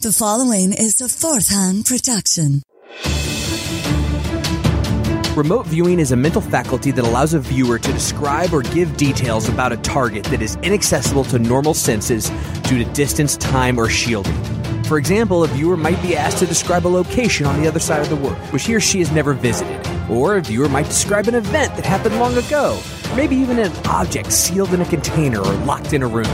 The following is a fourth hand production. Remote viewing is a mental faculty that allows a viewer to describe or give details about a target that is inaccessible to normal senses due to distance, time, or shielding. For example, a viewer might be asked to describe a location on the other side of the world, which he or she has never visited. Or a viewer might describe an event that happened long ago, or maybe even an object sealed in a container or locked in a room.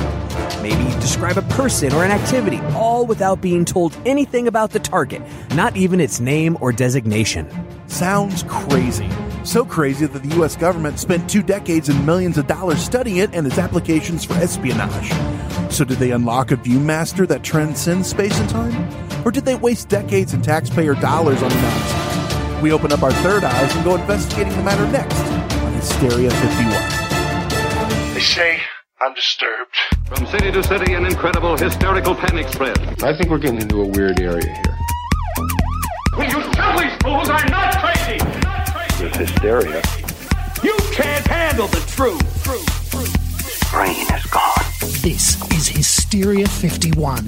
Maybe describe a person or an activity, all without being told anything about the target, not even its name or designation. Sounds crazy. So crazy that the US government spent two decades and millions of dollars studying it and its applications for espionage. So, did they unlock a Viewmaster that transcends space and time? Or did they waste decades and taxpayer dollars on nonsense? We open up our third eyes and go investigating the matter next on Hysteria 51. They say I'm disturbed. From city to city, an incredible hysterical panic spread. I think we're getting into a weird area here. Will you tell these fools I'm not crazy? Not crazy. This hysteria. You can't handle the truth. Truth. Truth. Brain is gone. This is Hysteria 51.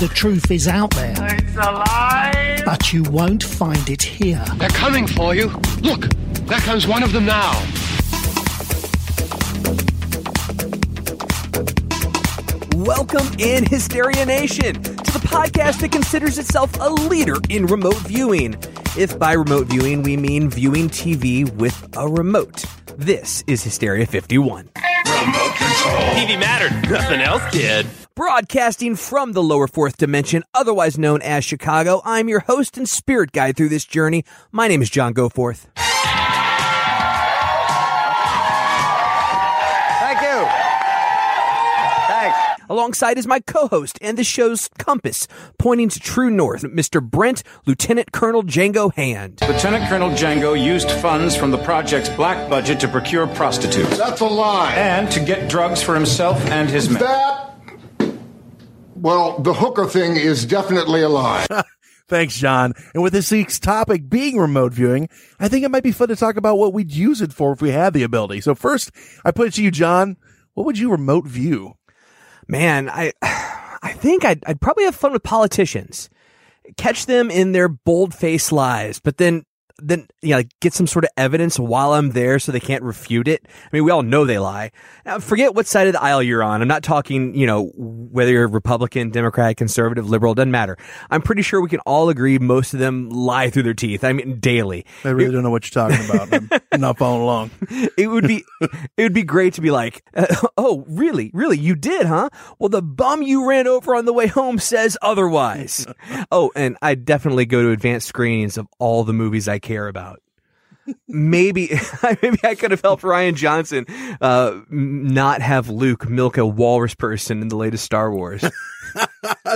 The truth is out there. It's alive. But you won't find it here. They're coming for you. Look, there comes one of them now. Welcome in Hysteria Nation to the podcast that considers itself a leader in remote viewing. If by remote viewing we mean viewing TV with a remote. This is Hysteria 51. TV mattered. Nothing else did. Broadcasting from the lower fourth dimension, otherwise known as Chicago, I'm your host and spirit guide through this journey. My name is John Goforth. Alongside is my co-host and the show's compass, pointing to true north, Mr. Brent Lieutenant Colonel Django Hand. Lieutenant Colonel Django used funds from the project's black budget to procure prostitutes That's a lie. and to get drugs for himself and his men. That. Well, the hooker thing is definitely a lie. Thanks, John. And with this week's topic being remote viewing, I think it might be fun to talk about what we'd use it for if we had the ability. So first, I put it to you, John. What would you remote view? Man, I, I think I'd, I'd probably have fun with politicians. Catch them in their bold-faced lies, but then, then, you know, like get some sort of evidence while I'm there so they can't refute it. I mean, we all know they lie. Now, forget what side of the aisle you're on. I'm not talking, you know, whether you're Republican, Democrat, conservative, liberal, doesn't matter. I'm pretty sure we can all agree most of them lie through their teeth. I mean, daily. I really don't know what you're talking about. I'm, not following along. it would be it would be great to be like uh, oh really really you did huh well the bum you ran over on the way home says otherwise oh and i definitely go to advanced screenings of all the movies i care about maybe maybe i could have helped rian johnson uh not have luke milk a walrus person in the latest star wars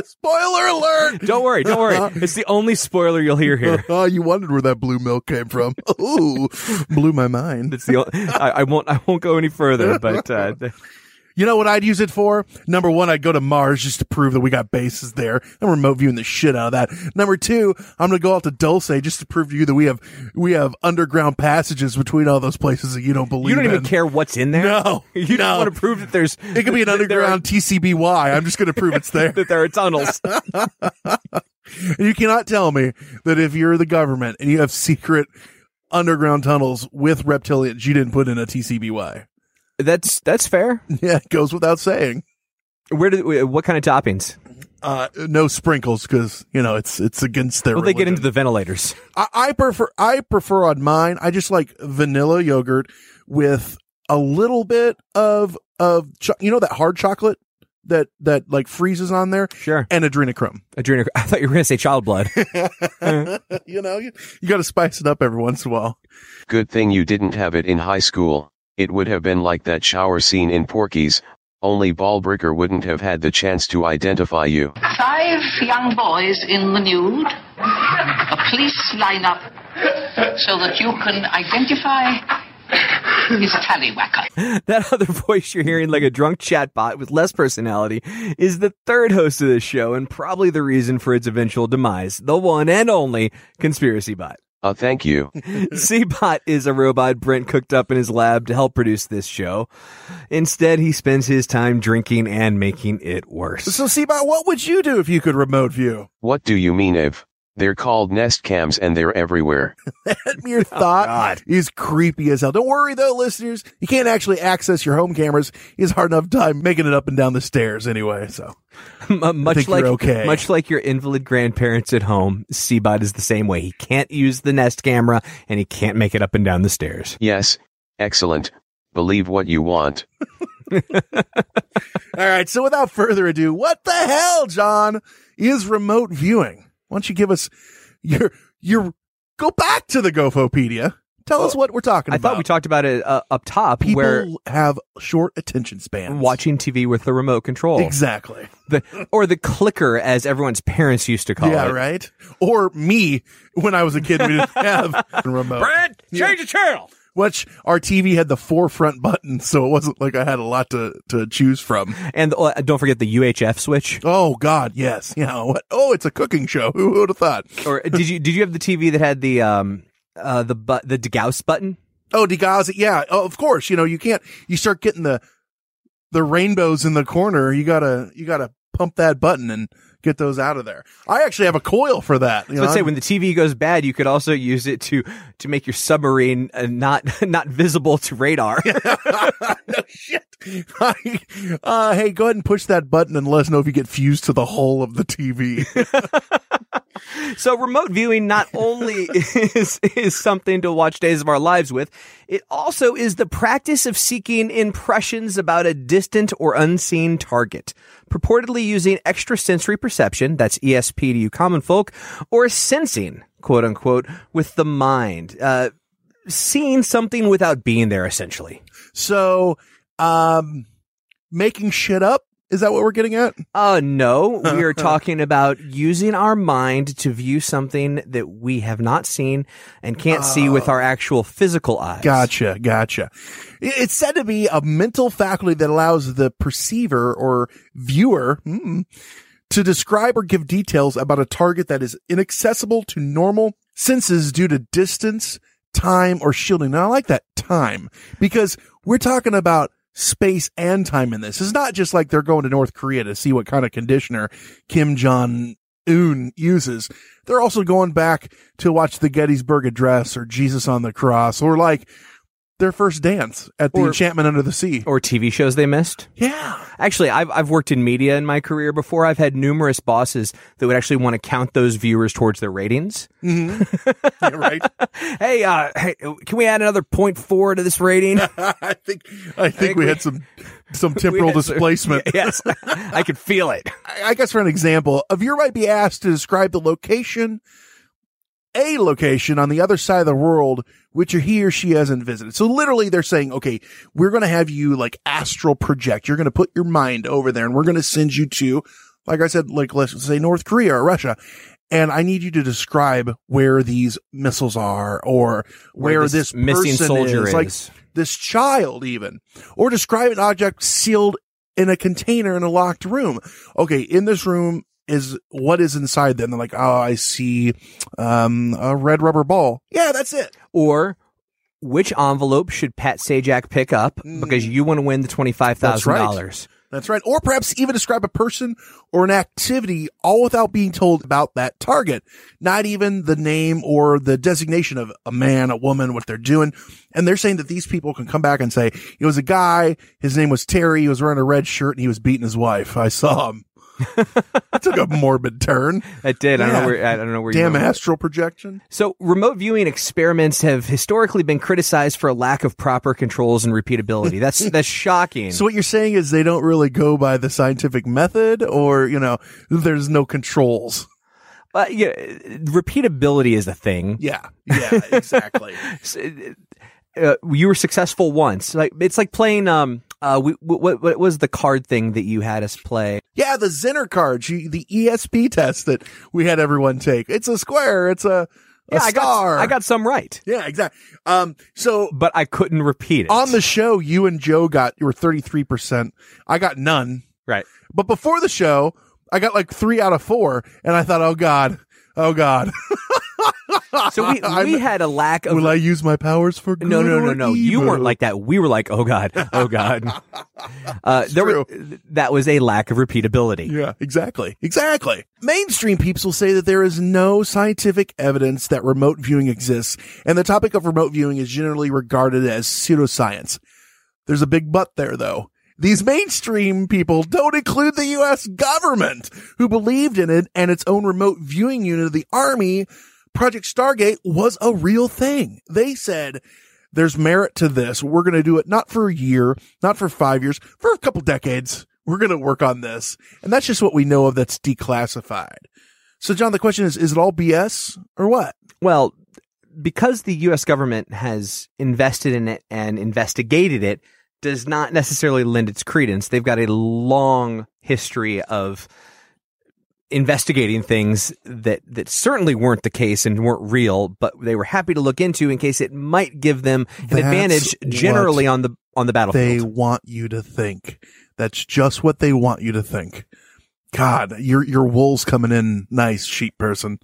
Spoiler alert! don't worry don't worry it's the only spoiler you'll hear here Oh, you wondered where that blue milk came from. Ooh, blew my mind. it's the o- I, I won't i won't go any further but uh You know what I'd use it for? Number one, I'd go to Mars just to prove that we got bases there. I'm remote viewing the shit out of that. Number two, I'm gonna go out to Dulce just to prove to you that we have we have underground passages between all those places that you don't believe. you don't even care what's in there No, you just no. want to prove that there's It could be an there are- underground TCBY. I'm just gonna prove it's there. that there are tunnels. And you cannot tell me that if you're the government and you have secret underground tunnels with reptilians, you didn't put in a TCBY. That's that's fair. Yeah, it goes without saying. Where do what kind of toppings? Uh, no sprinkles because you know it's it's against their. Well, they get into the ventilators. I, I prefer I prefer on mine. I just like vanilla yogurt with a little bit of of cho- you know that hard chocolate that that like freezes on there Sure. and adrenochrome. Adrenochrome. I thought you were going to say child blood. you know, you, you got to spice it up every once in a while. Good thing you didn't have it in high school. It would have been like that shower scene in Porky's, only Balbricker wouldn't have had the chance to identify you. Five young boys in the nude. A police lineup so that you can identify his tallywhacker. that other voice you're hearing, like a drunk chatbot with less personality, is the third host of this show and probably the reason for its eventual demise. The one and only conspiracy bot. Uh, thank you. Seabot is a robot Brent cooked up in his lab to help produce this show. Instead, he spends his time drinking and making it worse. So, Seabot, what would you do if you could remote view? What do you mean, Ev? They're called Nest Cams and they're everywhere. that mere oh, thought is creepy as hell. Don't worry though, listeners. You can't actually access your home cameras. It's hard enough time making it up and down the stairs anyway. So M- much like okay. much like your invalid grandparents at home, Seabot is the same way. He can't use the Nest camera and he can't make it up and down the stairs. Yes, excellent. Believe what you want. All right. So without further ado, what the hell, John, is remote viewing? Why don't you give us your, your, go back to the Gophopedia. Tell us what we're talking I about. I thought we talked about it uh, up top People where have short attention spans. watching TV with the remote control. Exactly. The, or the clicker as everyone's parents used to call yeah, it. Yeah, right. Or me when I was a kid, we didn't have a remote. Brad, change the channel. Which our TV had the forefront button, so it wasn't like I had a lot to, to choose from. And uh, don't forget the UHF switch. Oh God, yes. Yeah. What? Oh, it's a cooking show. Who would have thought? Or did you did you have the TV that had the um uh the but the degauss button? Oh, degauss. Yeah. Oh, of course. You know, you can't. You start getting the the rainbows in the corner. You gotta you gotta pump that button and get those out of there. I actually have a coil for that. You So know, let's say when the TV goes bad, you could also use it to to make your submarine uh, not not visible to radar. no shit. uh, hey, go ahead and push that button and let us know if you get fused to the hull of the TV. So remote viewing not only is is something to watch Days of Our Lives with, it also is the practice of seeking impressions about a distant or unseen target, purportedly using extrasensory perception, that's ESP to you common folk, or sensing, quote unquote, with the mind. Uh, seeing something without being there, essentially. so, um, making shit up is that what we're getting at? Uh, no, we are talking about using our mind to view something that we have not seen and can't see with our actual physical eyes. Gotcha, gotcha. It's said to be a mental faculty that allows the perceiver or viewer mm, to describe or give details about a target that is inaccessible to normal senses due to distance, time, or shielding. Now, I like that time because we're talking about space and time in this. It's not just like they're going to North Korea to see what kind of conditioner Kim Jong Un uses. They're also going back to watch the Gettysburg Address or Jesus on the Cross or like their first dance at the Or- Enchantment Under the Sea. Or TV shows they missed. Yeah. Actually, I've, I've worked in media in my career before. I've had numerous bosses that would actually want to count those viewers towards their ratings. yeah, right. Hey, uh, hey, can we add another point four to this rating? I think I think we had some some temporal We displacement. yes, I could feel it. I I guess for an example, a viewer might be asked to describe the location, a location on the other side of the world, which he or she hasn't visited. So literally they're saying, okay, we're going to have you like astral project. You're going to put your mind over there and we're going to send you to, like I said, like let's say North Korea or Russia. And I need you to describe where these missiles are or where, Where this, this missing soldier is. Like this child even, or describe an object sealed in a container in a locked room. Okay, in this room is what is inside them. They're like, oh, I see um, a red rubber ball. Yeah, that's it. Or which envelope should Pat Sajak pick up because you want to win the twenty five thousand dollars? That's right. Or perhaps even describe a person or an activity all without being told about that target. Not even the name or the designation of a man, a woman, what they're doing. And they're saying that these people can come back and say, it was a guy. His name was Terry. He was wearing a red shirt and he was beating his wife. I saw him. It took a morbid turn. It did. I don't know where. I don't know where. Damn went with it. astral projection. So, remote viewing experiments have historically been criticized for a lack of proper controls and repeatability. That's that's shocking. So what you're saying is they don't really go by the scientific method or, you know, there's no controls. But yeah, repeatability is a thing. Yeah. Yeah, exactly. Uh, you were successful once. Like it's like playing. Um. Uh. We, what what was the card thing that you had us play? yeah, the Zener card, you- the ESP test that we had everyone take. It's a square. It's a, Yeah, I got I got some right, yeah, exactly. Um, so but I couldn't repeat it on the show, you and Joe got, you were 33%. I got none. right. But before the show, I got like three out of four. And I thought, oh God, oh God. So we we had a lack of. Will I use my powers for good No, no, no, no. You weren't like that. We were like, oh god, oh god. Uh, there were, that was a lack of repeatability. Yeah, exactly. Exactly. Mainstream peeps will say that there is no scientific evidence that remote viewing exists, and the topic of remote viewing is generally regarded as pseudoscience. There's a big but there, though. These mainstream people don't include the U.S. government, who believed in it and its own remote viewing unit of the Army. Project Stargate was a real thing. They said, there's merit to this. We're going to do it not for a year, not for five years, for a couple decades. We're going to work on this. And that's just what we know of that's declassified. So, John, the question is, is it all BS or what? Well, because the U.S. government has invested in it and investigated it, does not necessarily lend its credence. They've got a long history of investigating things that that certainly weren't the case and weren't real, but they were happy to look into in case it might give them an That's advantage generally on the on the battlefield. They want you to think. That's just what they want you to think. God, your your wool's coming in nice, sheep person.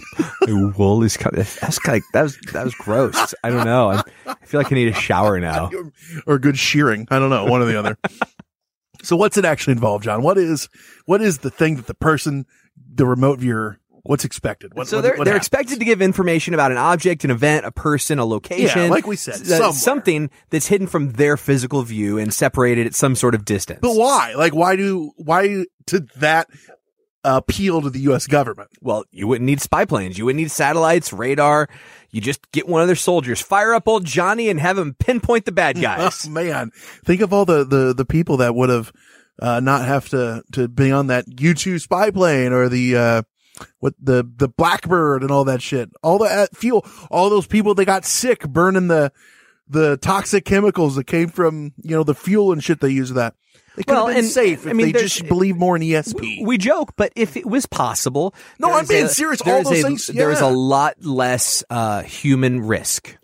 wool is coming. That's like that was that was gross. I don't know. I, I feel like I need a shower now. or good shearing. I don't know, one or the other. so what's it actually involve, John? What is what is the thing that the person, the remote viewer, what's expected? What, so they're what they're happens? expected to give information about an object, an event, a person, a location. Yeah, like we said, somewhere. something that's hidden from their physical view and separated at some sort of distance. But why? Like, why do why did that appeal to the U.S. government? Well, you wouldn't need spy planes. You wouldn't need satellites, radar. You just get one of their soldiers, fire up old Johnny, and have him pinpoint the bad guys. Oh, man, think of all the the the people that would have uh, not have to to be on that U two spy plane or the uh, what the the Blackbird and all that shit. All the uh, fuel, all those people that got sick burning the the toxic chemicals that came from you know the fuel and shit they use that. They could Well, have been and- safe I mean, they just believe more in ESP. We joke, but if it was possible, No, I'm being a- serious. All those a- things- There is a lot less uh, human risk.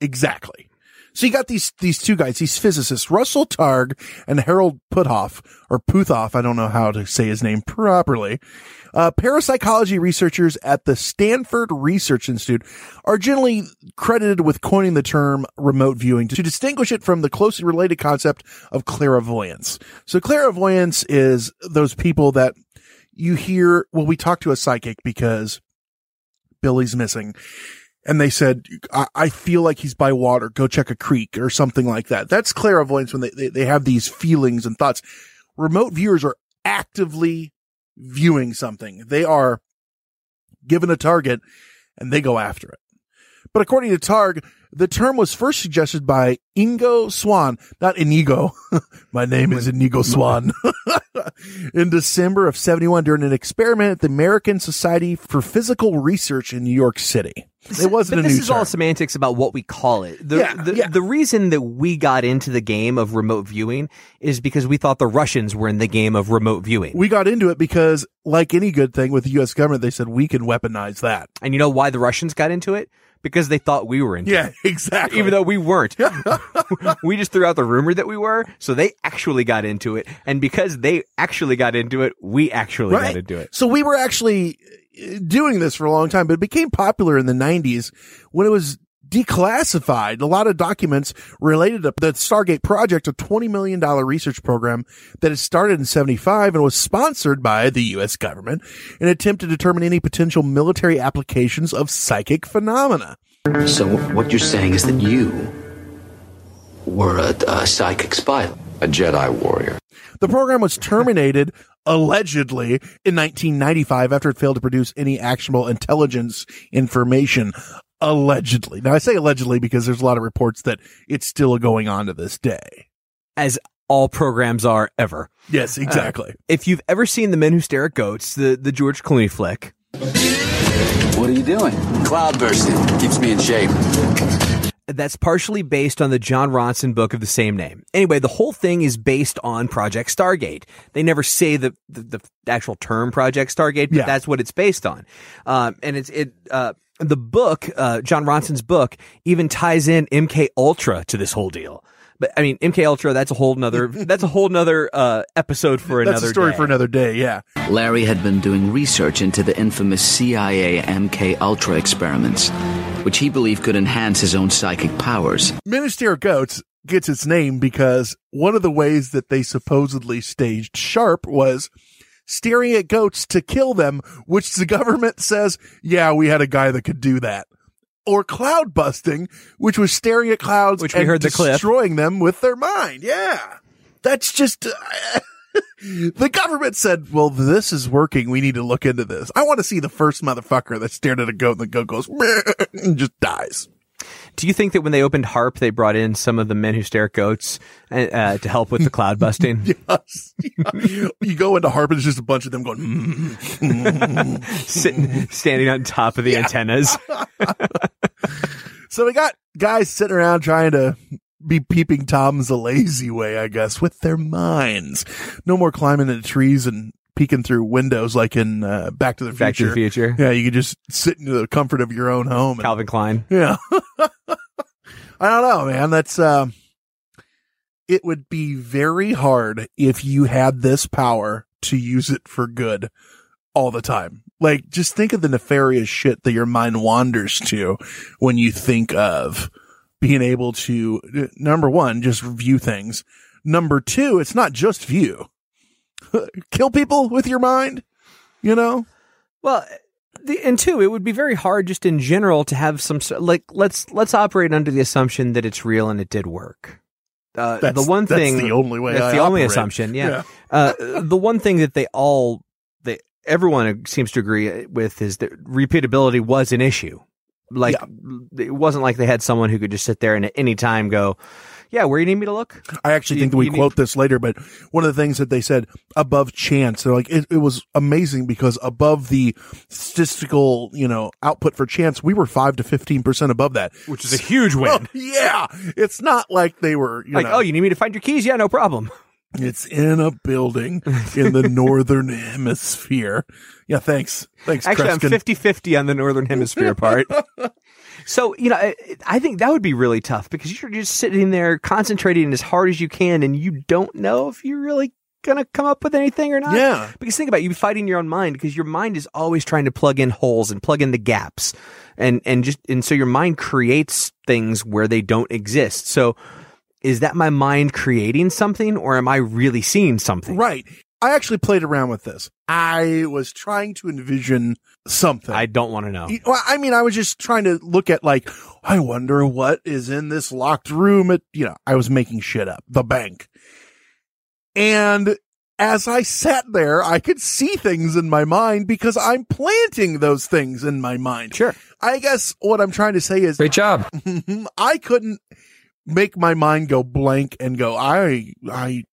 Exactly. So you got these these two guys, these physicists, Russell Targ and Harold Puthoff or Puthoff. I don't know how to say his name properly. Uh, parapsychology researchers at the Stanford Research Institute are generally credited with coining the term remote viewing to distinguish it from the closely related concept of clairvoyance. So clairvoyance is those people that you hear, well, we talk to a psychic because Billy's missing. And they said, I, I feel like he's by water. Go check a creek or something like that. That's clairvoyance when they, they, they have these feelings and thoughts. Remote viewers are actively viewing something. They are given a target and they go after it. But according to Targ, the term was first suggested by Ingo Swann, not Inigo. My name is Inigo Swan. in December of 71 during an experiment at the American Society for Psychical Research in New York City. It wasn't but this is term. all semantics about what we call it. The, Yeah, the, yeah. the reason that we got into the game of remote viewing is because we thought the Russians were in the game of remote viewing. we got into it because, like any good thing with the U.S. government, they said we can weaponize that. And you know why the Russians got into it? Because they thought we were into Yeah, exactly. Even though we weren't. we just threw out the rumor that we were, so they actually got into it. And because they actually got into it, we actually got Right. into it. So we were actually uh, doing this for a long time, but it became popular in the 90s when it was declassified. A lot of documents related to the Stargate project, a $20 million research program that had started in 75 and was sponsored by the U.S. government in an attempt to determine any potential military applications of psychic phenomena. So what you're saying is that you were a, a psychic spy, a Jedi warrior. The program was terminated allegedly in 1995 after it failed to produce any actionable intelligence information. Allegedly. Now I say allegedly because there's a lot of reports that it's still going on to this day. As all programs are ever. Yes, exactly. Uh, if you've ever seen The Men Who Stare at Goats, the, the George Clooney flick, What are you doing? Cloud bursting. Keeps me in shape. that's partially based on the Jon Ronson book of the same name. Anyway, the whole thing is based on Project Stargate. They never say the the, the actual term Project Stargate, but Yeah. that's what it's based on. Um, and it's it uh, the book, uh, Jon Ronson's book, even ties in MK Ultra to this whole deal. But I mean, MK Ultra. That's a whole nother. that's a whole nother uh, episode for That's another a story day. for another day. Yeah. Larry had been doing research into the infamous CIA MK Ultra experiments, which he believed could enhance his own psychic powers. Minister Goats gets its name because one of the ways that they supposedly staged Sharp was staring at goats to kill them, which the government says, yeah, we had a guy that could do that. Or cloud busting, which was staring at clouds Which we heard the clip. destroying them with their mind. Yeah. That's just, uh, the government said, well, this is working. We need to look into this. I want to see the first motherfucker that stared at a goat and the goat goes, and just dies. Do you think that when they opened Harp, they brought in some of the men who stare at goats uh, uh, to help with the cloud busting? Yes. you go into Harp and it's just a bunch of them going, mm, mm. Sitting, standing on top of the antennas. so we got guys sitting around trying to be peeping toms the lazy way, I guess, with their minds. No more climbing the trees and peeking through windows like in uh, Back to the Future. Back to the Future. Yeah, you could just sit in the comfort of your own home. And, Calvin Klein. yeah. I don't know, man. That's uh it would be very hard if you had this power to use it for good all the time. Like just think of the nefarious shit that your mind wanders to when you think of being able to number 1 just view things. Number 2, it's not just view. Kill people with your mind, you know? Well, the, and two, it would be very hard just in general to have some like let's let's operate under the assumption that it's real and it did work. Uh, the one that's thing the only way That's I the only assumption. Yeah. Yeah. Uh, the one thing that they all that everyone seems to agree with is that repeatability was an issue. Like it wasn't like they had someone who could just sit there and at any time go, "Yeah, where you need me to look." I actually You- think that we you need- quote this later, but one of the things that they said above chance, they're like, it, it was amazing because above the statistical, you know, output for chance, we were five to 15% above that. Which is a huge win. yeah. It's not like they were, you like, know, oh, you need me to find your keys? Yeah, no problem. it's in a building in the northern hemisphere. Yeah. Thanks. Thanks, Actually, Kreskin. I'm 50 50 on the Northern Hemisphere part. So, you know, I, I think that would be really tough because you're just sitting there concentrating as hard as you can and you don't know if you're really going to come up with anything or not. Yeah. Because think about it, you'd fighting your own mind because your mind is always trying to plug in holes and plug in the gaps. And, and just, and so your mind creates things where they don't exist. So, is that my mind creating something or am I really seeing something? Right. I actually played around with this. I was trying to envision something. I don't want to know. Well, I mean, I was just trying to look at like, I wonder what is in this locked room at, you know, I was making shit up, the bank. And as I sat there, I could see things in my mind because I'm planting those things in my mind. Sure. I guess what I'm trying to say is Great job. I couldn't make my mind go blank and go, I, I,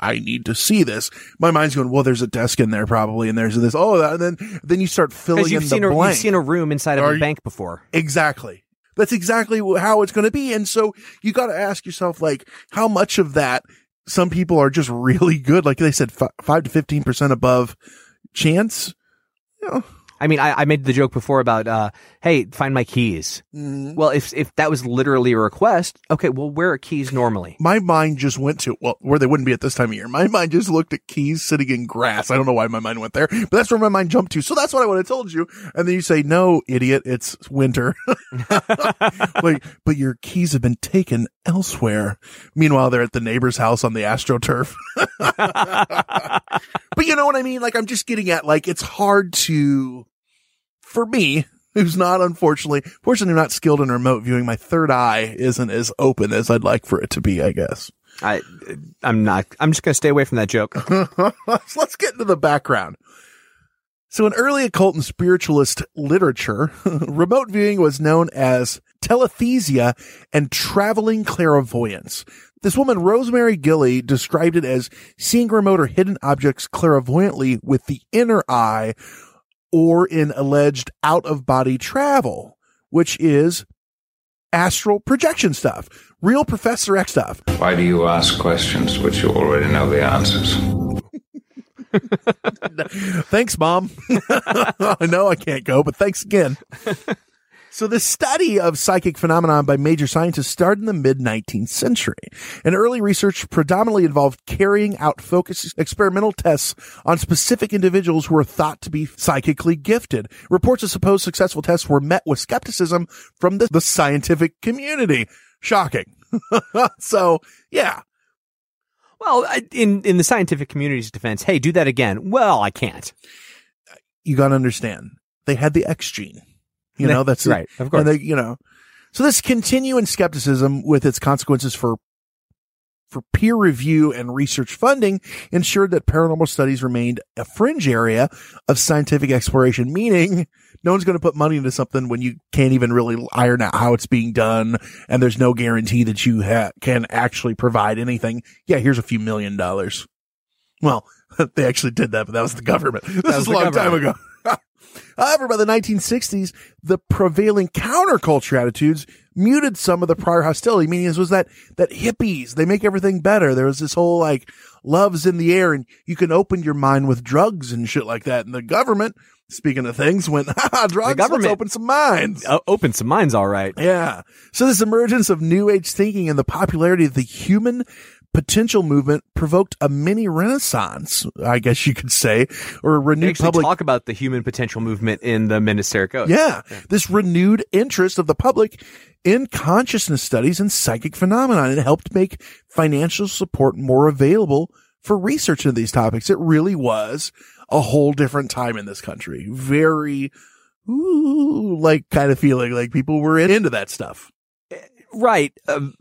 I need to see this. My mind's going, well, there's a desk in there probably, and there's this. Oh, and then then you start filling in you've the seen, a, blank. you've seen a room inside of Are a you- bank before. Exactly. That's exactly how it's going to be. And so you got to ask yourself, like, how much of that some people are just really good. Like they said, fi- five to 15% above chance. You know, I mean, I, I made the joke before about, uh, hey, find my keys. Mm-hmm. Well, if if that was literally a request, okay, well, where are keys normally? my mind just went to, well, where they wouldn't be at this time of year. My mind just looked at keys sitting in grass. I don't know why my mind went there, but that's where my mind jumped to. So that's what I would have told you. And then you say, no, idiot, it's winter. like, but your keys have been taken elsewhere. Meanwhile, they're at the neighbor's house on the AstroTurf. but you know what I mean? Like, I'm just getting at, like, it's hard to, for me, who's not unfortunately, fortunately not skilled in remote viewing, my third eye isn't as open as I'd like for it to be, I guess. I, I'm not. I'm just gonna stay away from that joke. Let's get into the background. So in early occult and spiritualist literature, remote viewing was known as telesthesia and traveling clairvoyance. This woman, Rosemary Guiley, described it as seeing remote or hidden objects clairvoyantly with the inner eye or in alleged out of body travel, which is astral projection stuff, real Professor X stuff. Why do you ask questions which you already know the answers? thanks, mom. I know I can't go, but thanks again. So the study of psychic phenomenon by major scientists started in the mid 19th century. And early research predominantly involved carrying out focused experimental tests on specific individuals who were thought to be psychically gifted. Reports of supposed successful tests were met with skepticism from the, the scientific community. Shocking. so yeah. Well, in in the scientific community's defense, hey, do that again. Well, I can't. You got to understand. They had the X gene. You know, that's right. Of course. And they, you know, so this continuing skepticism with its consequences for for peer review and research funding ensured that paranormal studies remained a fringe area of scientific exploration, meaning no one's going to put money into something when you can't even really iron out how it's being done. And there's no guarantee that you ha- can actually provide anything. Yeah, here's a few million dollars. Well, they actually did that, but that was the government. This is a long time ago. However, by the 1960s, the prevailing counterculture attitudes muted some of the prior hostility. Meaning, this was that that hippies they make everything better. There was this whole like love's in the air, and you can open your mind with drugs and shit like that. And the government, speaking of things, went ha drugs. government- let's open some minds. O- open some minds, all right. Yeah. So this emergence of new age thinking and the popularity of the human potential movement provoked a mini renaissance, I guess you could say, or a renewed public talk about the human potential movement in the Ministerial Code. yeah, this renewed interest of the public in consciousness studies and psychic phenomena and it helped make financial support more available for research into these topics. It really was a whole different time in this country. Very, ooh, like kind of feeling like people were into that stuff. Right. Um,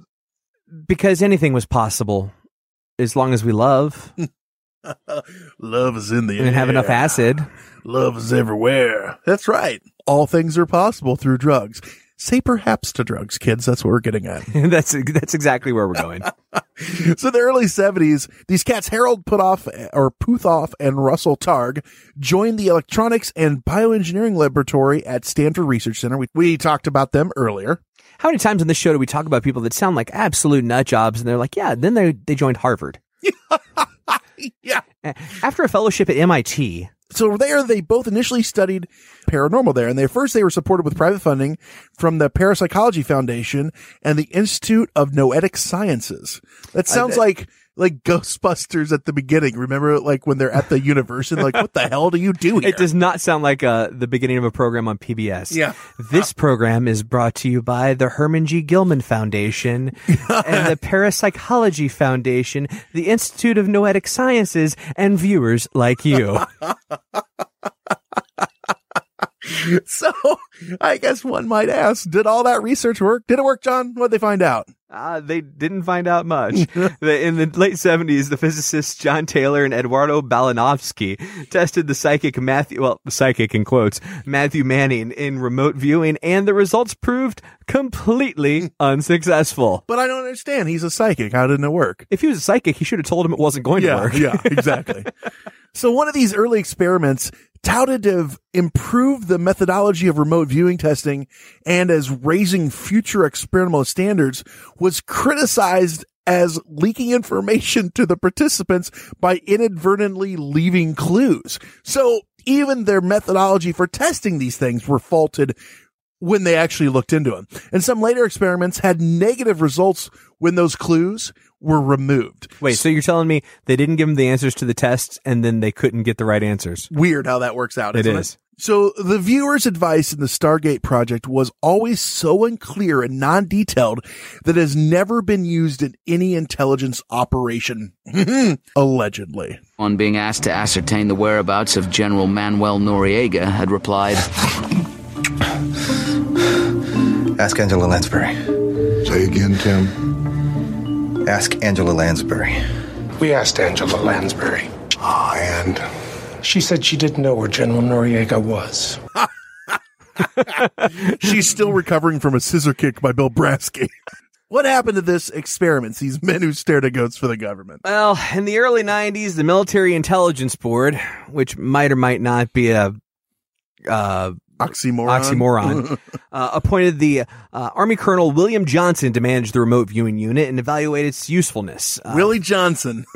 because anything was possible as long as we love Love is in the and have enough acid. Love is everywhere. That's right. All things are possible through drugs. Say perhaps to drugs, kids. That's what we're getting at. that's that's exactly where we're going. so in the early 70s, these cats, Harold Putoff eh, or Puthoff and Russell Targ, joined the electronics and bioengineering laboratory at Stanford Research Center. We, we talked about them earlier. How many times on this show do we talk about people that sound like absolute nut jobs and they're like, yeah, then they they joined Harvard. yeah. After a fellowship at MIT, So there, they both initially studied paranormal there, and they first they were supported with private funding from the Parapsychology Foundation and the Institute of Noetic Sciences. That sounds like like Ghostbusters at the beginning. Remember, like when they're at the university, like what the hell do you do here? it does not sound like uh, the beginning of a program on PBS. Yeah. This program is brought to you by the Herman G. Gilman Foundation and the Parapsychology Foundation, the Institute of Noetic Sciences, and viewers like you. so I guess one might ask, did all that research work? Did it work, John? What'd they find out? Uh, they didn't find out much. The- in the late 70s, the physicists John Taylor and Eduardo Balanovski tested the psychic Matthew, well, psychic in quotes, Matthew Manning in remote viewing, and the results proved completely unsuccessful. But I don't understand. He's a psychic. How didn't it work? If he was a psychic, he should have told him it wasn't going yeah, to work. yeah, exactly. so one of these early experiments touted to have improved the methodology of remote viewing testing and as raising future experimental standards was criticized as leaking information to the participants by inadvertently leaving clues. So even their methodology for testing these things were faulted when they actually looked into them. And some later experiments had negative results when those clues were removed. Wait, so you're telling me they didn't give them the answers to the tests and then they couldn't get the right answers? Weird how that works out. It isn't is. So the viewer's advice in the Stargate project was always so unclear and non-detailed that it has never been used in any intelligence operation. Allegedly. On being asked to ascertain the whereabouts of General Manuel Noriega, had replied, Ask Angela Lansbury. Say again, Tim. Ask Angela Lansbury. We asked Angela Lansbury. Ah, and She said she didn't know where General Noriega was. She's still recovering from a scissor kick by Bill Brasky. what happened to this experiments? These men who stared at goats for the government. Well, in the early 90s, the Military Intelligence Board, which might or might not be a uh, Oxymoron. oxymoron, uh, appointed the uh, Army Colonel William Johnson to manage the remote viewing unit and evaluate its usefulness. Uh, Willie Johnson.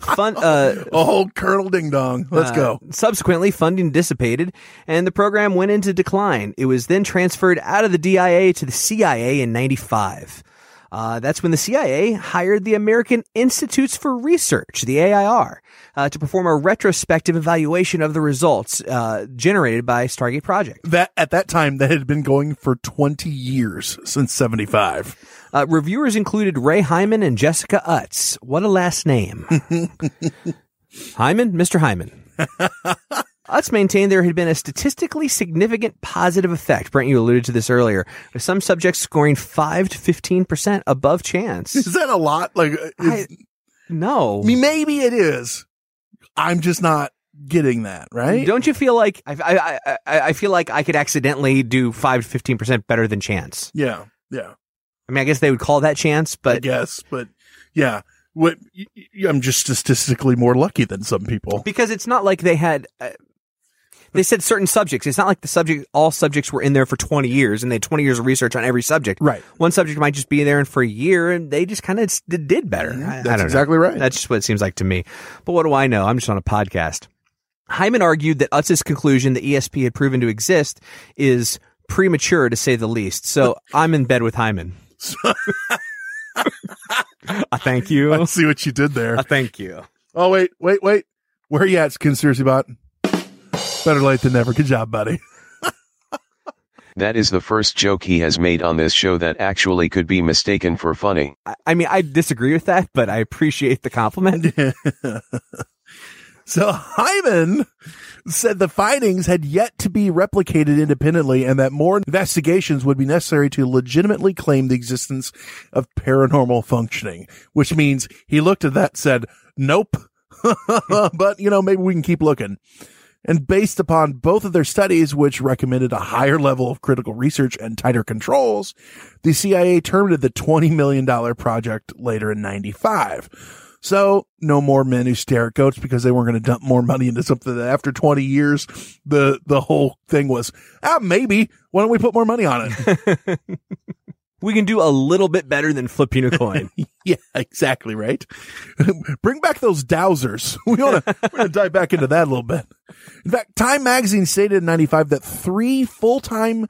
fun, uh, oh, Colonel Ding Dong. Let's uh, go. Subsequently, funding dissipated and the program went into decline. It was then transferred out of the DIA to the CIA in 95. Uh, that's when the CIA hired the American Institutes for Research, the AIR, uh, to perform a retrospective evaluation of the results uh, generated by Stargate Project. That at that time that had been going for 20 years since 75. Uh, reviewers included Ray Hyman and Jessica Utts. What a last name. Hyman? Mr. Hyman. Utts maintained there had been a statistically significant positive effect. Brent, you alluded to this earlier, with some subjects scoring 5 to 15% above chance. Is that a lot? Like, is, I, no. I mean, maybe it is. I'm just not getting that, right? Don't you feel like I, I, I, I feel like I could accidentally do 5 to 15% better than chance? Yeah. Yeah. I mean, I guess they would call that chance, but I guess, but yeah. What I'm just statistically more lucky than some people. because it's not like they had uh, they said certain subjects it's not like the subject all subjects were in there for 20 years and they had 20 years of research on every subject Right. one subject might just be there and for a year and they just kind of did, better I- I, That's don't know. exactly right. that's just what it seems like to me but what do i know i'm just on a podcast hyman argued that utts's conclusion that esp had proven to exist is premature to say the least so i'm in bed with hyman I thank you. I see what you did there. I thank you. Oh wait, wait, wait. Where are you at, conspiracy bot? Better late than never. Good job, buddy. That is the first joke he has made on this show that actually could be mistaken for funny. I, I mean, I disagree with that, but I appreciate the compliment. So Hyman said the findings had yet to be replicated independently and that more investigations would be necessary to legitimately claim the existence of paranormal functioning, which means he looked at that said, nope. but, you know, maybe we can keep looking. And based upon both of their studies, which recommended a higher level of critical research and tighter controls, the CIA terminated the $20 million project later in 95. So no more men who stare at goats because they weren't going to dump more money into something that after 20 years, the, the whole thing was, ah, maybe. Why don't we put more money on it? we can do a little bit better than flipping a coin. yeah, exactly. Right. Bring back those dowsers. We want to, to dive back into that a little bit. In fact, Time magazine stated in 95 that three full-time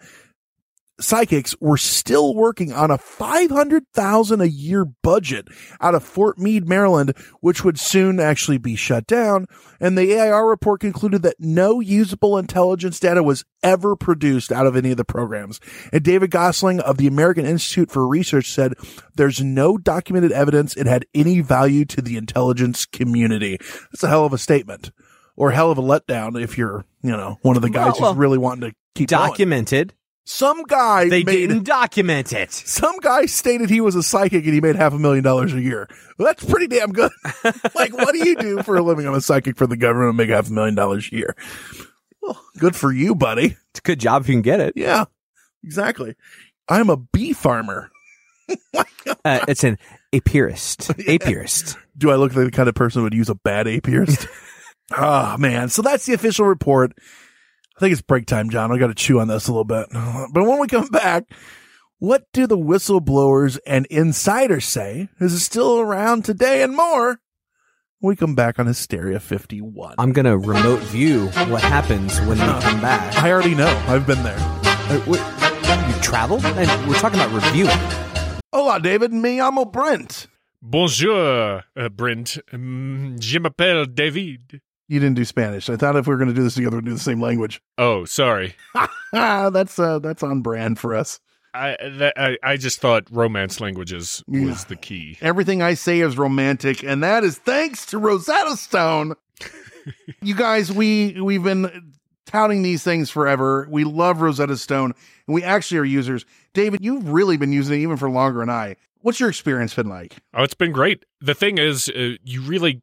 psychics were still working on a 500,000 a year budget out of Fort Meade, Maryland, which would soon actually be shut down. And the AIR report concluded that no usable intelligence data was ever produced out of any of the programs. And David Goslin of the American Institute for Research said there's no documented evidence it had any value to the intelligence community. That's a hell of a statement. Or hell of a letdown if you're, you know, one of the guys Well, well, who's really wanting to keep going. Some guy They made, didn't document it. some guy stated he was a psychic and he made half a million dollars a year. Well, that's pretty damn good. like, what do you do for a living? I'm a psychic for the government and make half a million dollars a year. Well, good for you, buddy. It's a good job if you can get it. Yeah, exactly. I'm a bee farmer. Uh, it's an apiarist. Apiarist. Do I look like the kind of person who would use a bad apiarist? oh man. So that's the official report. I think it's break time, John. I got to chew on this a little bit. But when we come back, what do the whistleblowers and insiders say? Is it still around today and more? We come back on Hysteria 51. I'm going to remote view what happens when we come back. I already know. I've been there. Uh, wh- you traveled? And we're talking about reviewing. Hola, David. Me llamo Brent. Bonjour, uh, Brent. Um, je m'appelle David. You didn't do Spanish. I thought if we were going to do this together, we'd do the same language. Oh, sorry. That's uh, that's on brand for us. I, that, I I just thought romance languages was Yeah. the key. Everything I say is romantic, and that is thanks to Rosetta Stone. you guys, we we've been touting these things forever. We love Rosetta Stone, and we actually are users. David, you've really been using it even for longer than I. What's your experience been like? Oh, it's been great. The thing is, uh, you really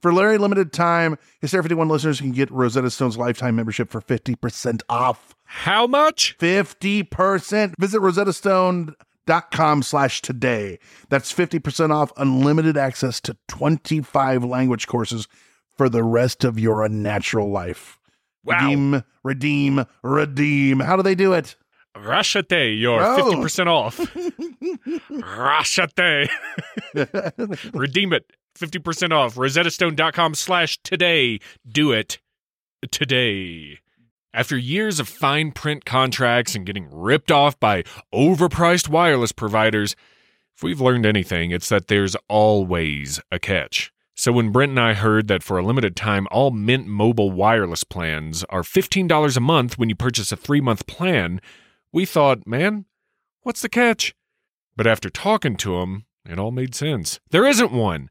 For very limited time, Hysteria 51 listeners can get Rosetta Stone's lifetime membership for 50% off. How much? 50%. Visit rosettastone.com slash today. That's 50% off unlimited access to 25 language courses for the rest of your unnatural life. Wow. Redeem, redeem, redeem. How do they do it? Rashate, you're Oh. 50% off. Rashate. Redeem it. 50% off. RosettaStone.com slash today. Do it today. After years of fine print contracts and getting ripped off by overpriced wireless providers, if we've learned anything, it's that there's always a catch. So when Brent and I heard that for a limited time, all Mint Mobile wireless plans are $15 a month when you purchase a three month plan, we thought, man, what's the catch? But after talking to him, it all made sense. There isn't one.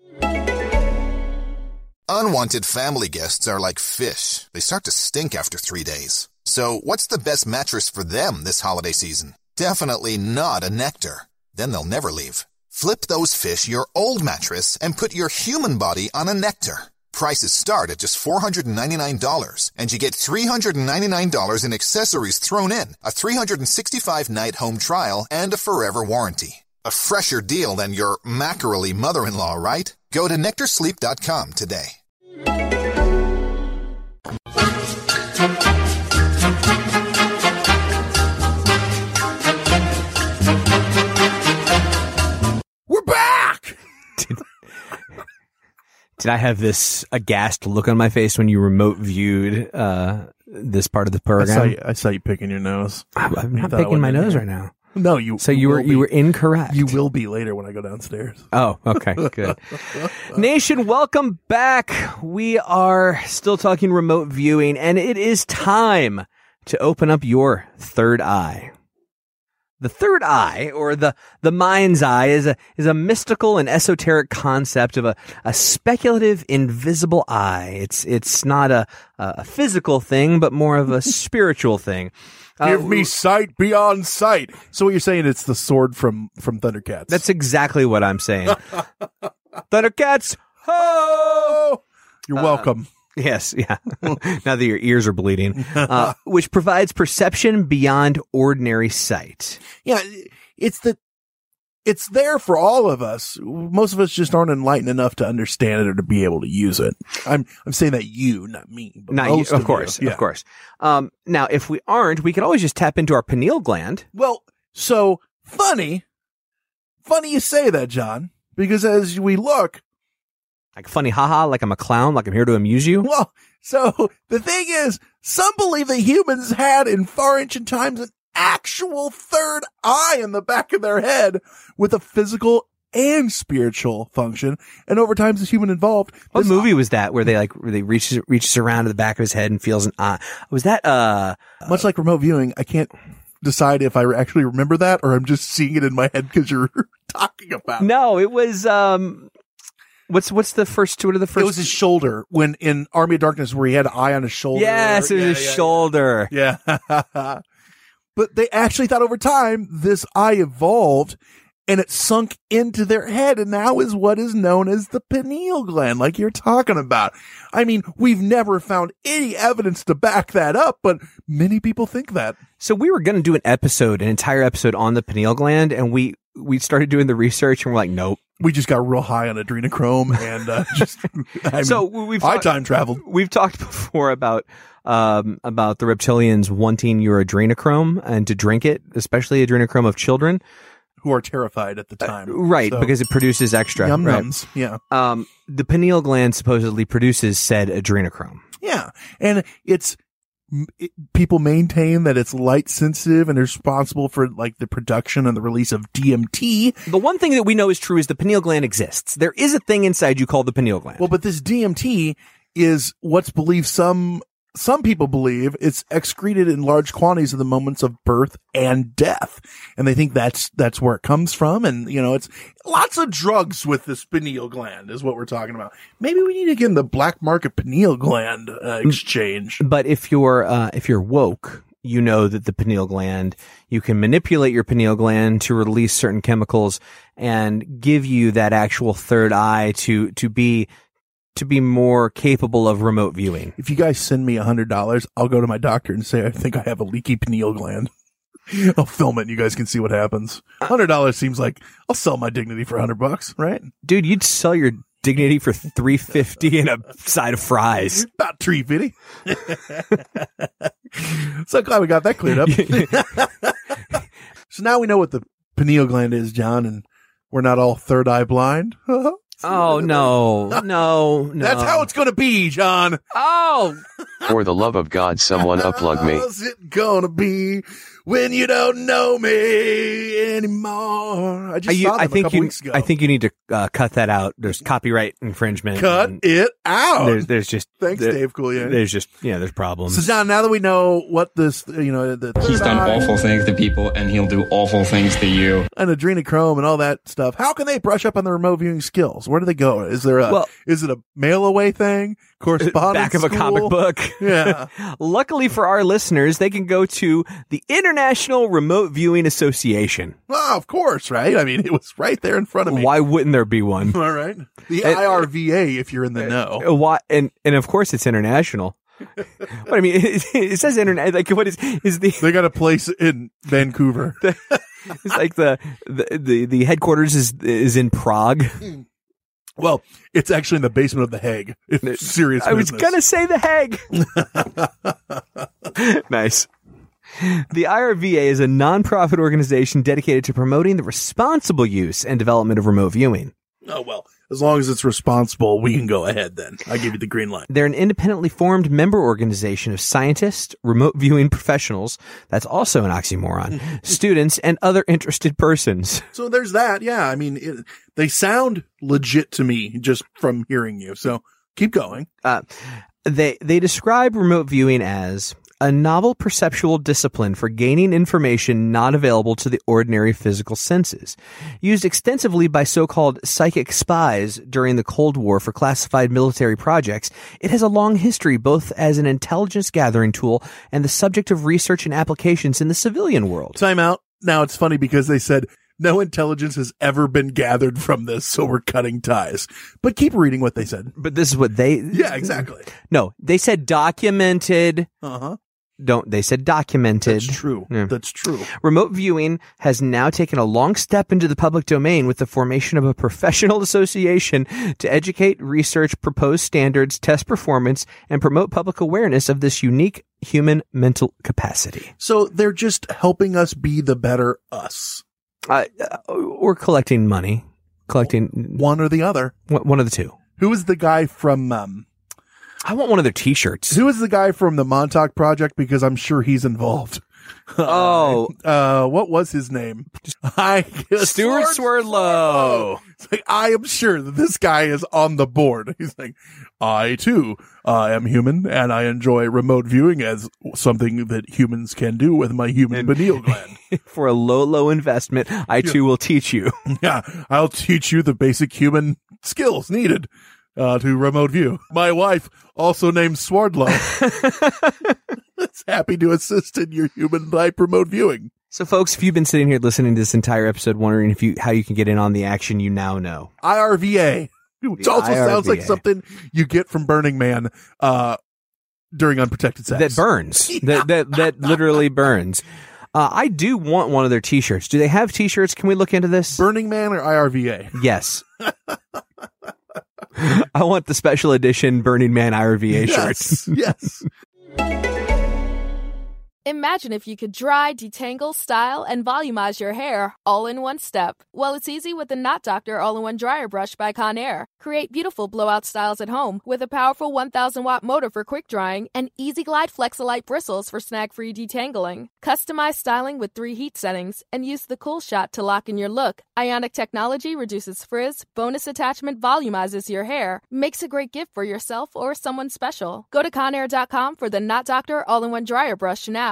Unwanted family guests are like fish. They start to stink after three days. So what's the best mattress for them this holiday season? Definitely not a Nectar. Then they'll never leave. Flip those fish your old mattress and put your human body on a Nectar. Prices start at just $499 and you get $399 in accessories thrown in, a 365 night home trial, and a forever warranty. A fresher deal than your mackerel mother-in-law, right? Go to nectarsleep.com today. We're back. Did I have this aghast look on my face when you remote viewed uh, this part of the I program? saw, you, I saw you picking your nose. I'm You not picking my nose right now. No, you. So you were will you were incorrect. You will be later when I go downstairs. Oh, okay, good. Nation, welcome back. We are still talking remote viewing, and it is time to open up your third eye. The third eye, or the, the mind's eye, is a, is a mystical and esoteric concept of a, a speculative, invisible eye. It's, it's not a, a physical thing, but more of a spiritual thing. Uh, Give me sight beyond sight. So what you're saying? It's the sword from from Thundercats. That's exactly what I'm saying. Thundercats, ho! You're Uh, welcome. Yes, yeah. now that your ears are bleeding, uh, which provides perception beyond ordinary sight. Yeah, it's the it's there for all of us. Most of us just aren't enlightened enough to understand it or to be able to use it. I'm I'm saying that you, not me. Not you, most of course, you. Yeah. of course. Um, now, if we aren't, we could always just tap into our pineal gland. Well, so funny, funny you say that, John, because as we look, Like funny, haha, like I'm a clown, like I'm here to amuse you. well, so the thing is, some believe that humans had in far ancient times an actual third eye in the back of their head with a physical and spiritual function. And over time, as human involved, What movie was that where they like where they reaches reaches around to the back of his head and feels an eye? Was that uh? much like remote viewing, I can't decide if I actually remember that or I'm just seeing it in my head because you're talking about. it. No, it was um. What's what's the first? What are the first? It was his shoulder when in Army of Darkness where he had an eye on his shoulder. yes, it was Yeah, his yeah, shoulder. Yeah. but they actually thought over time this eye evolved and it sunk into their head and now is what is known as the pineal gland, like you're talking about. I mean, we've never found any evidence to back that up, but many people think that. So we were going to do an episode, an entire episode on the pineal gland, and we we started doing the research, and we're like, nope. We just got real high on adrenochrome and uh, just, I mean, so we've I talked- time traveled. We've talked before about um about the reptilians wanting your adrenochrome and to drink it, especially adrenochrome of children. Who are terrified at the time. Right, So- because it produces extra. Yum right. nums. Yeah. Um, the pineal gland supposedly produces said adrenochrome. Yeah. And it's, it, people maintain that it's light sensitive and responsible for like the production and the release of DMT. The one thing that we know is true is the pineal gland exists. There is a thing inside you called the pineal gland. Well, but this DMT is what's believed some, some people believe it's excreted in large quantities in the moments of birth and death. And they think that's, that's where it comes from. And, you know, it's lots of drugs with this pineal gland is what we're talking about. Maybe we need to get in the black market pineal gland uh, exchange. But if you're uh, if you're woke, you know that the pineal gland, you can manipulate your pineal gland to release certain chemicals and give you that actual third eye to to be to be more capable of remote viewing. If you guys send me a hundred dollars, I'll go to my doctor and say I think I have a leaky pineal gland. I'll film it and you guys can see what happens. Hundred dollars seems like I'll sell my dignity for hundred bucks, right? Dude, you'd sell your dignity for 350 and a side of fries. About three fifty. so glad we got that cleared up. so now we know what the pineal gland is, John, and we're not all third eye blind. Oh no, no, no. That's how it's gonna be, John. Oh, For the love of God, someone uplug me. How's it gonna be when you don't know me anymore? I just Are you- saw them I a think couple you. weeks ago. I think you need to uh, cut that out. There's copyright infringement. Cut it out. There's, there's just. Thanks, there- Dave Coulier. There's just yeah. There's problems. So John, now that we know what this, you know, the He's done eye awful things to people, and he'll do awful things to you. and adrenochrome and all that stuff. How can they brush up on their remote viewing skills? Where do they go? Is there a Well- is it a mail away thing? Correspondence uh, back of a comic book. Yeah. Luckily for our listeners, they can go to the International Remote Viewing Association. Well, of course, right? I mean, it was right there in front of me. Why wouldn't there be one? All right. The And- uh, IRVA, if you're in the uh, know. Uh, Why? And and of course it's international. but I mean, it, it says internet. Like what is is the? They got a place in Vancouver. It's like the the the, the headquarters is is in Prague. Hmm. Well, it's actually in the basement of the Hague. It's serious. I was gonna say the Hague. nice. The IRVA is a nonprofit organization dedicated to promoting the responsible use and development of remote viewing. Oh well, as long as it's responsible, we can go ahead. Then I give you the green light. They're an independently formed member organization of scientists, remote viewing professionals, that's also an oxymoron, students, and other interested persons. So there's that. Yeah, I mean, it, they sound legit to me just from hearing you. So keep going. Uh, they, they describe remote viewing as a novel perceptual discipline for gaining information not available to the ordinary physical senses. Used extensively by so-called psychic spies during the Cold War for classified military projects, it has a long history both as an intelligence gathering tool and the subject of research and applications in the civilian world. Time out. Now it's funny because they said no intelligence has ever been gathered from this, so we're cutting ties. But keep reading what they said. But this is what they. Yeah, exactly. No, they said documented. Uh huh. Don't they said documented? That's true. Yeah. That's true. Remote viewing has now taken a long step into the public domain with the formation of a professional association to educate, research, propose standards, test performance, and promote public awareness of this unique human mental capacity. So they're just helping us be the better us. Uh, uh, or collecting money, collecting One or the other. one one of the two. Who is the guy from, um, I want one of their T-shirts. who is the guy from the Montauk Project? Because I'm sure he's involved. Oh, Uh, what was his name? I Stewart Swerdlow. It's like, I am sure that this guy is on the board. He's like, I too, uh, am human and I enjoy remote viewing as something that humans can do with my human pineal gland. For a low, low investment, I too will teach you. yeah, I'll teach you the basic human skills needed. Uh, to remote view. My wife, also named Swerdlow, is happy to assist in your human type remote viewing. So, folks, if you've been sitting here listening to this entire episode, wondering if you how you can get in on the action, you now know. IRVA, which The also sounds like something you get from Burning Man, uh, during unprotected sex. That burns. That that that literally burns. Uh, I do want one of their T-shirts. Do they have T-shirts? Can we look into this? Burning Man or IRVA? Yes. I want the special edition Burning Man IRVA shirts. Yes. Imagine if you could dry, detangle, style, and volumize your hair all in one step. Well, it's easy with the Knot Doctor All in One Dryer Brush by Conair. Create beautiful blowout styles at home with a powerful 1000 watt motor for quick drying and Easy Glide Flexolite bristles for snag free detangling. Customize styling with three heat settings and use the cool shot to lock in your look. Ionic technology reduces frizz, bonus attachment volumizes your hair, makes a great gift for yourself or someone special. Go to Conair.com for the Knot Doctor All in One Dryer Brush now.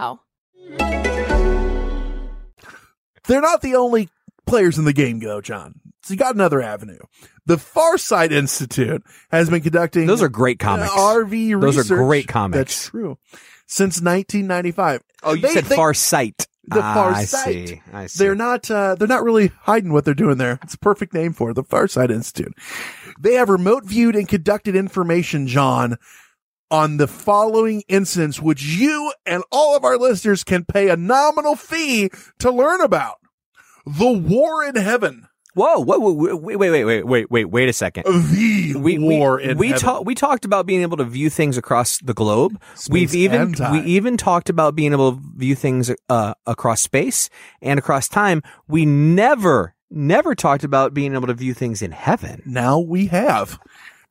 They're not the only players in the game, though, John. So you got another avenue. The Farsight Institute has been conducting Those are great comics. RV Those are great comics. That's true. Since 1995. Oh, you They- said they- Far Sight. The Ah, Far I Sight. see. I see. They're not, uh, they're not really hiding what they're doing there. It's a perfect name for it. The Farsight Institute. They have remote viewed and conducted information, John, on the following incidents, which you and all of our listeners can pay a nominal fee to learn about. The war in heaven. Whoa! Whoa! whoa, Wait! Wait! Wait! Wait! Wait! Wait! Wait a second. The we, war we, in we heaven. talked. We talked about being able to view things across the globe. We've even we even talked about being able to view things uh, across space and across time. We never, never talked about being able to view things in heaven. Now we have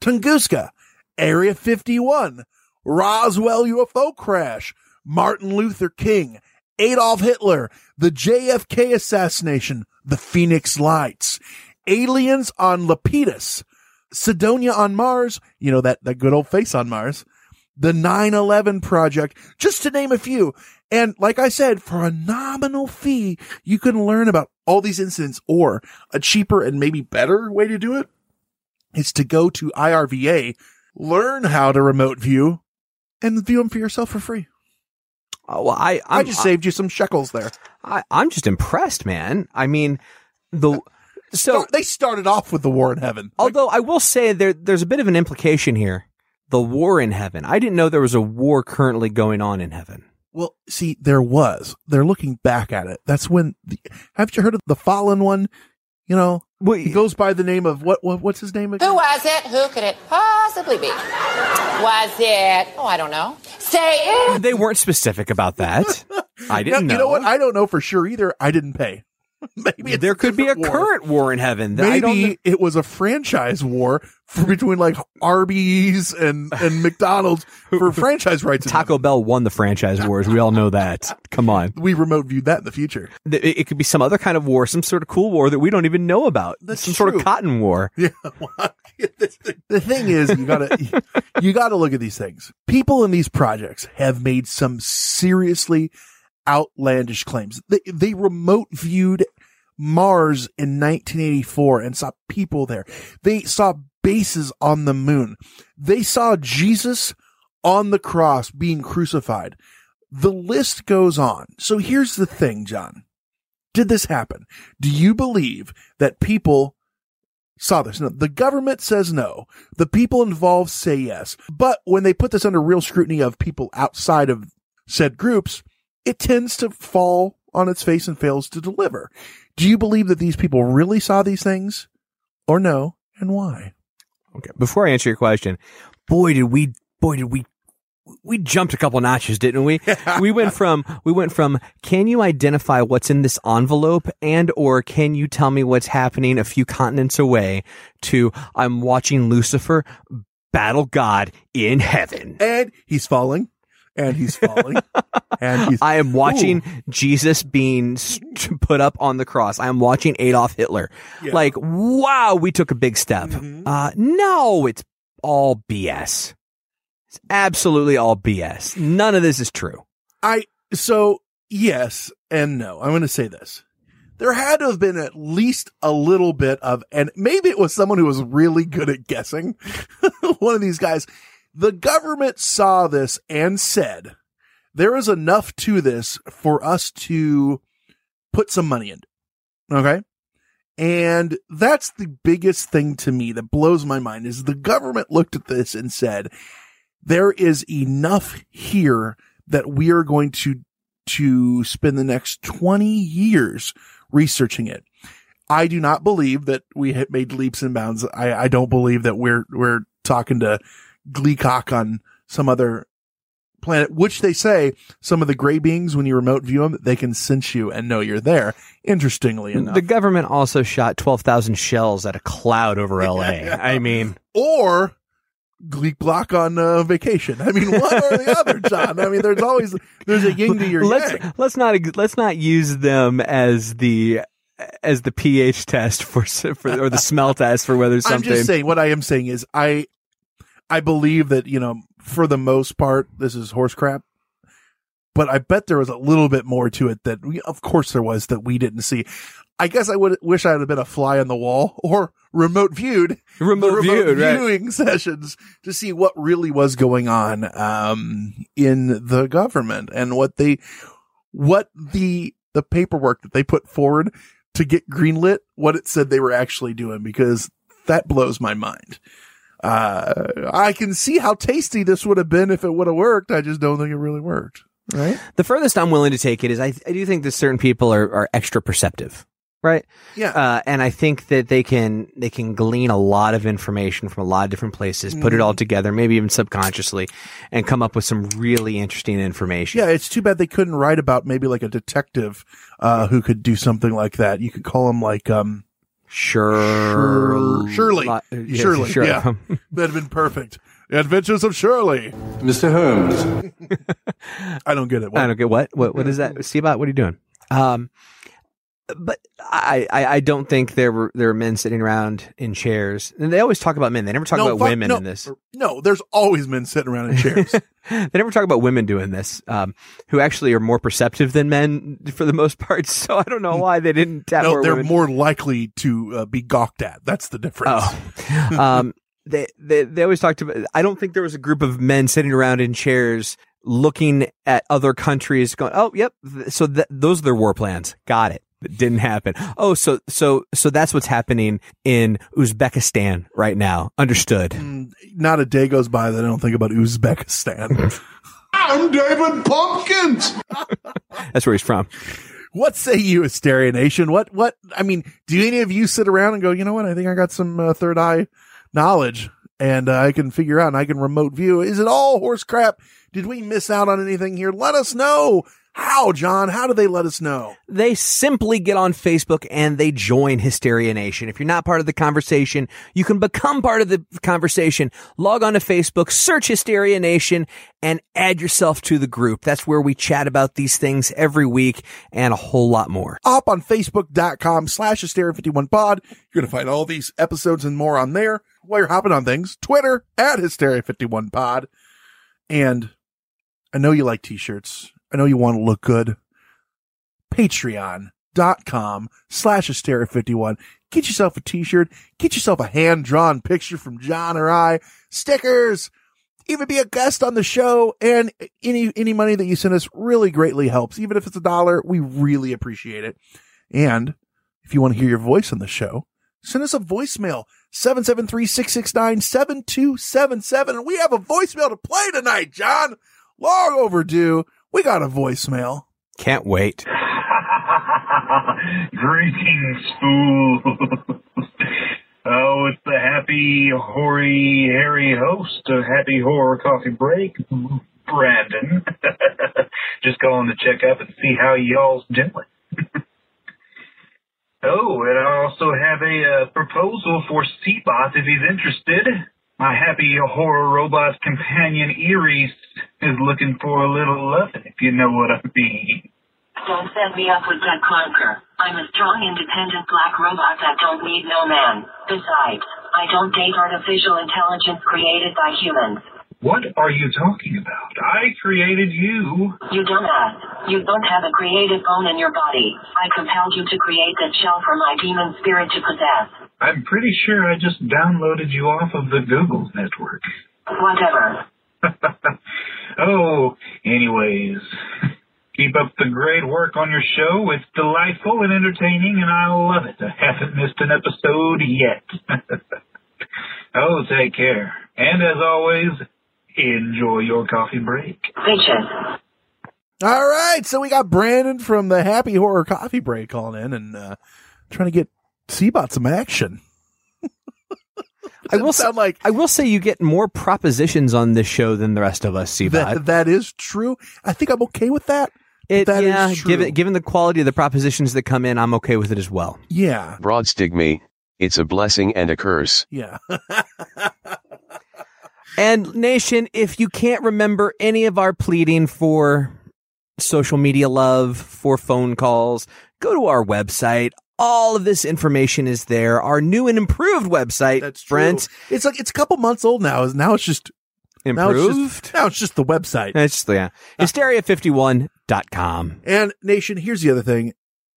Tunguska, Area 51, Roswell UFO crash, Martin Luther King, Adolf Hitler, the JFK assassination, the Phoenix Lights, aliens on Lapidus, Cydonia on Mars, you know, that, that good old face on Mars, the 9-11 project, just to name a few. And like I said, for a nominal fee, you can learn about all these incidents or a cheaper and maybe better way to do it is to go to IRVA, learn how to remote view, and view them for yourself for free. Oh, well, I i just saved you some shekels there. I, I'm just impressed, man. I mean, the so they started off with the war in heaven. Although I will say there there's a bit of an implication here. The war in heaven. I didn't know there was a war currently going on in heaven. Well, see, there was. They're looking back at it. That's when. The, haven't you heard of the fallen one? You know, he goes by the name of what? what what's his name again? Who was it? Who could it possibly be? Was it? Oh, I don't know. Say it. They weren't specific about that. I didn't No, know. You know what? I don't know for sure either. I didn't pay. Maybe there could be a war. current war in heaven. that I don't know- Maybe it was a franchise war for between like Arby's and, and McDonald's for franchise rights. Taco Bell won the franchise wars. We all know that. Come on. We remote viewed that in the future. It, it could be some other kind of war, some sort of cool war that we don't even know about. That's some sort of cotton war. Yeah. well, the thing is, you gotta, you gotta look at these things. People in these projects have made some seriously outlandish claims. They, they remote viewed Mars in 1984 and saw people there. They saw bases on the moon. They saw Jesus on the cross being crucified. The list goes on. So here's the thing, John. did this happen? Do you believe that people saw this? No, the government says no. The people involved say yes. But when they put this under real scrutiny of people outside of said groups, it tends to fall on its face and fails to deliver. Do you believe that these people really saw these things or no? And why? Okay. Before I answer your question, boy, did we, boy, did we, we jumped a couple notches, didn't we? we went from, we went from, can you identify what's in this envelope and or can you tell me what's happening a few continents away to I'm watching Lucifer battle God in heaven. And he's falling and he's falling. and he's, I am watching Ooh. Jesus being put up on the cross. I am watching Adolf Hitler. Yeah. Like, wow, we took a big step. Mm-hmm. Uh, no, it's all BS. It's absolutely all BS. None of this is true. I, so yes and no. I'm going to say this. There had to have been at least a little bit of, and maybe it was someone who was really good at guessing. One of these guys the government saw this and said, there is enough to this for us to put some money in. Okay. And that's the biggest thing to me that blows my mind is the government looked at this and said, there is enough here that we are going to, to spend the next 20 years researching it. I do not believe that we have made leaps and bounds. I, I don't believe that we're, we're talking to Gleecock on some other planet, which they say some of the gray beings, when you remote view them, they can sense you and know you're there. Interestingly enough, the government also shot 12,000 shells at a cloud over LA. I mean, or Gleek block on uh, vacation. I mean, one or the other, John. I mean, there's always, there's a yin to your let's, yang. Let's not, let's not use them as the, as the pH test for, for or the smell test for whether something. I'm just saying. What I am saying is, I I believe that, you know, for the most part, this is horse crap. But I bet there was a little bit more to it that we, of course there was that we didn't see. I guess I would wish I had been a fly on the wall or remote viewed, remote, remote viewed, viewing right. sessions to see what really was going on, um, in the government and what they, what the, the paperwork that they put forward to get greenlit, what it said they were actually doing, because that blows my mind uh, I can see how tasty this would have been if it would have worked. I just don't think it really worked. Right. The furthest I'm willing to take it is I, I do think that certain people are, are extra perceptive. Right. Yeah. Uh, and I think that they can, they can glean a lot of information from a lot of different places, put it all Mm-hmm. together, maybe even subconsciously and come up with some really interesting information. Yeah. It's too bad they couldn't write about maybe like a detective, uh, who could do something like that. You could call him like, um, Sure, Shirley. Li- yeah, Shirley. sure. Yeah. That'd have been perfect. The Adventures of Shirley. Mr. Holmes. I don't get it. I don't get what, what, what is that? Steve, what are you doing? Um, but I, I, I don't think there were there were men sitting around in chairs. And they always talk about men. They never talk No, about fuck- women no, in this. No, there's always men sitting around in chairs. They never talk about women doing this, um, who actually are more perceptive than men for the most part. So I don't know why they didn't tap no, more they're women. more likely to uh, be gawked at. That's the difference. Oh. um, they, they, they always talked about, I don't think there was a group of men sitting around in chairs looking at other countries going, oh, yep. So th- those are their war plans. Got it. It didn't happen. Oh, so, so, so that's what's happening in Uzbekistan right now. Understood. Mm, Not a day goes by that I don't think about Uzbekistan. I'm David Pumpkins. That's where he's from. what say you, Hysteria Nation? What, what, I mean, do any of you sit around and go, you know what? I think I got some uh, third eye knowledge and uh, I can figure out and I can remote view. Is it all horse crap? Did we miss out on anything here? Let us know. How, John? How do they let us know? They simply get on Facebook and they join Hysteria Nation. If you're not part of the conversation, you can become part of the conversation. Log on to Facebook, search Hysteria Nation, and add yourself to the group. That's where we chat about these things every week and a whole lot more. Up on Facebook.com slash Hysteria51pod. You're going to find all these episodes and more on there while you're hopping on things. Twitter at Hysteria51pod. And I know you like t-shirts. I know you want to look good. Patreon.com slash Hysteria51. Get yourself a t-shirt. Get yourself a hand-drawn picture from John or I. Stickers. Even be a guest on the show. And any, any money that you send us really greatly helps. Even if it's a dollar, we really appreciate it. And if you want to hear your voice on the show, send us a voicemail 773-669-7277 and we have a voicemail to play tonight, John. Long overdue. We got a voicemail. Can't wait. Greetings, fool. oh, it's the happy, hoary, hairy host of Happy Horror Coffee Break, Brandon. Just calling to check up and see how y'all's doing. oh, and I also have a uh, proposal for Seabot if he's interested. My happy horror robot companion Iris is looking for a little loving, if you know what I mean. Don't set me up with that clunker. I'm a strong, independent black robot that don't need no man. Besides, I don't date artificial intelligence created by humans. What are you talking about? I created you. You dumbass. You don't have a creative bone in your body. I compelled you to create that shell for my demon spirit to possess. I'm pretty sure I just downloaded you off of the Google network. Whatever. oh, anyways. Keep up the great work on your show. It's delightful and entertaining, and I love it. I haven't missed an episode yet. oh, take care. And as always, enjoy your coffee break. Bitches. All right. So we got Brandon from the Happy Horror Coffee Break calling in and uh, trying to get Seabot some action. I will sound like I will say you get more propositions on this show than the rest of us, Seabot. That, that is true. I think I'm okay with that. It, That is yeah, true. given given the quality of the propositions that come in, I'm okay with it as well. Yeah. Broad stigma, it's a blessing and a curse. Yeah. And Nation, if you can't remember any of our pleading for social media love, for phone calls, go to our website. All of this information is there. Our new and improved website, That's true. Brent. It's like it's a couple months old now. Now it's just Now it's Improved? just, now it's just the website. It's yeah. Uh, Hysteria51.com. And Nation, here's the other thing.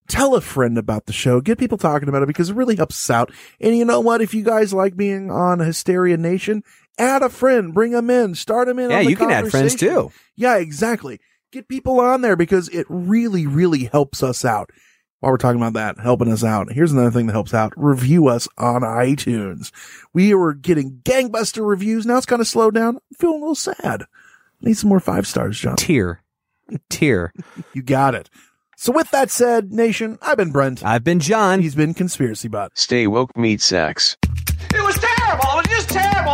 Tell a friend about the show. Get people talking about it because it really helps us out. And you know what? If you guys like being on Hysteria Nation, add a friend, bring them in, start them in. Yeah, on the you can add friends too. Yeah, exactly. Get people on there because it really, really helps us out. While we're talking about that, helping us out, here's another thing that helps out. Review us on iTunes. We were getting gangbuster reviews. Now it's kind of slowed down. I'm feeling a little sad. Need some more five stars, John. Tier. Tier. You got it. So with that said, Nation, I've been Brent. I've been John. He's been Conspiracy Bot. Stay woke, meat sacks. It was terrible. It was just terrible.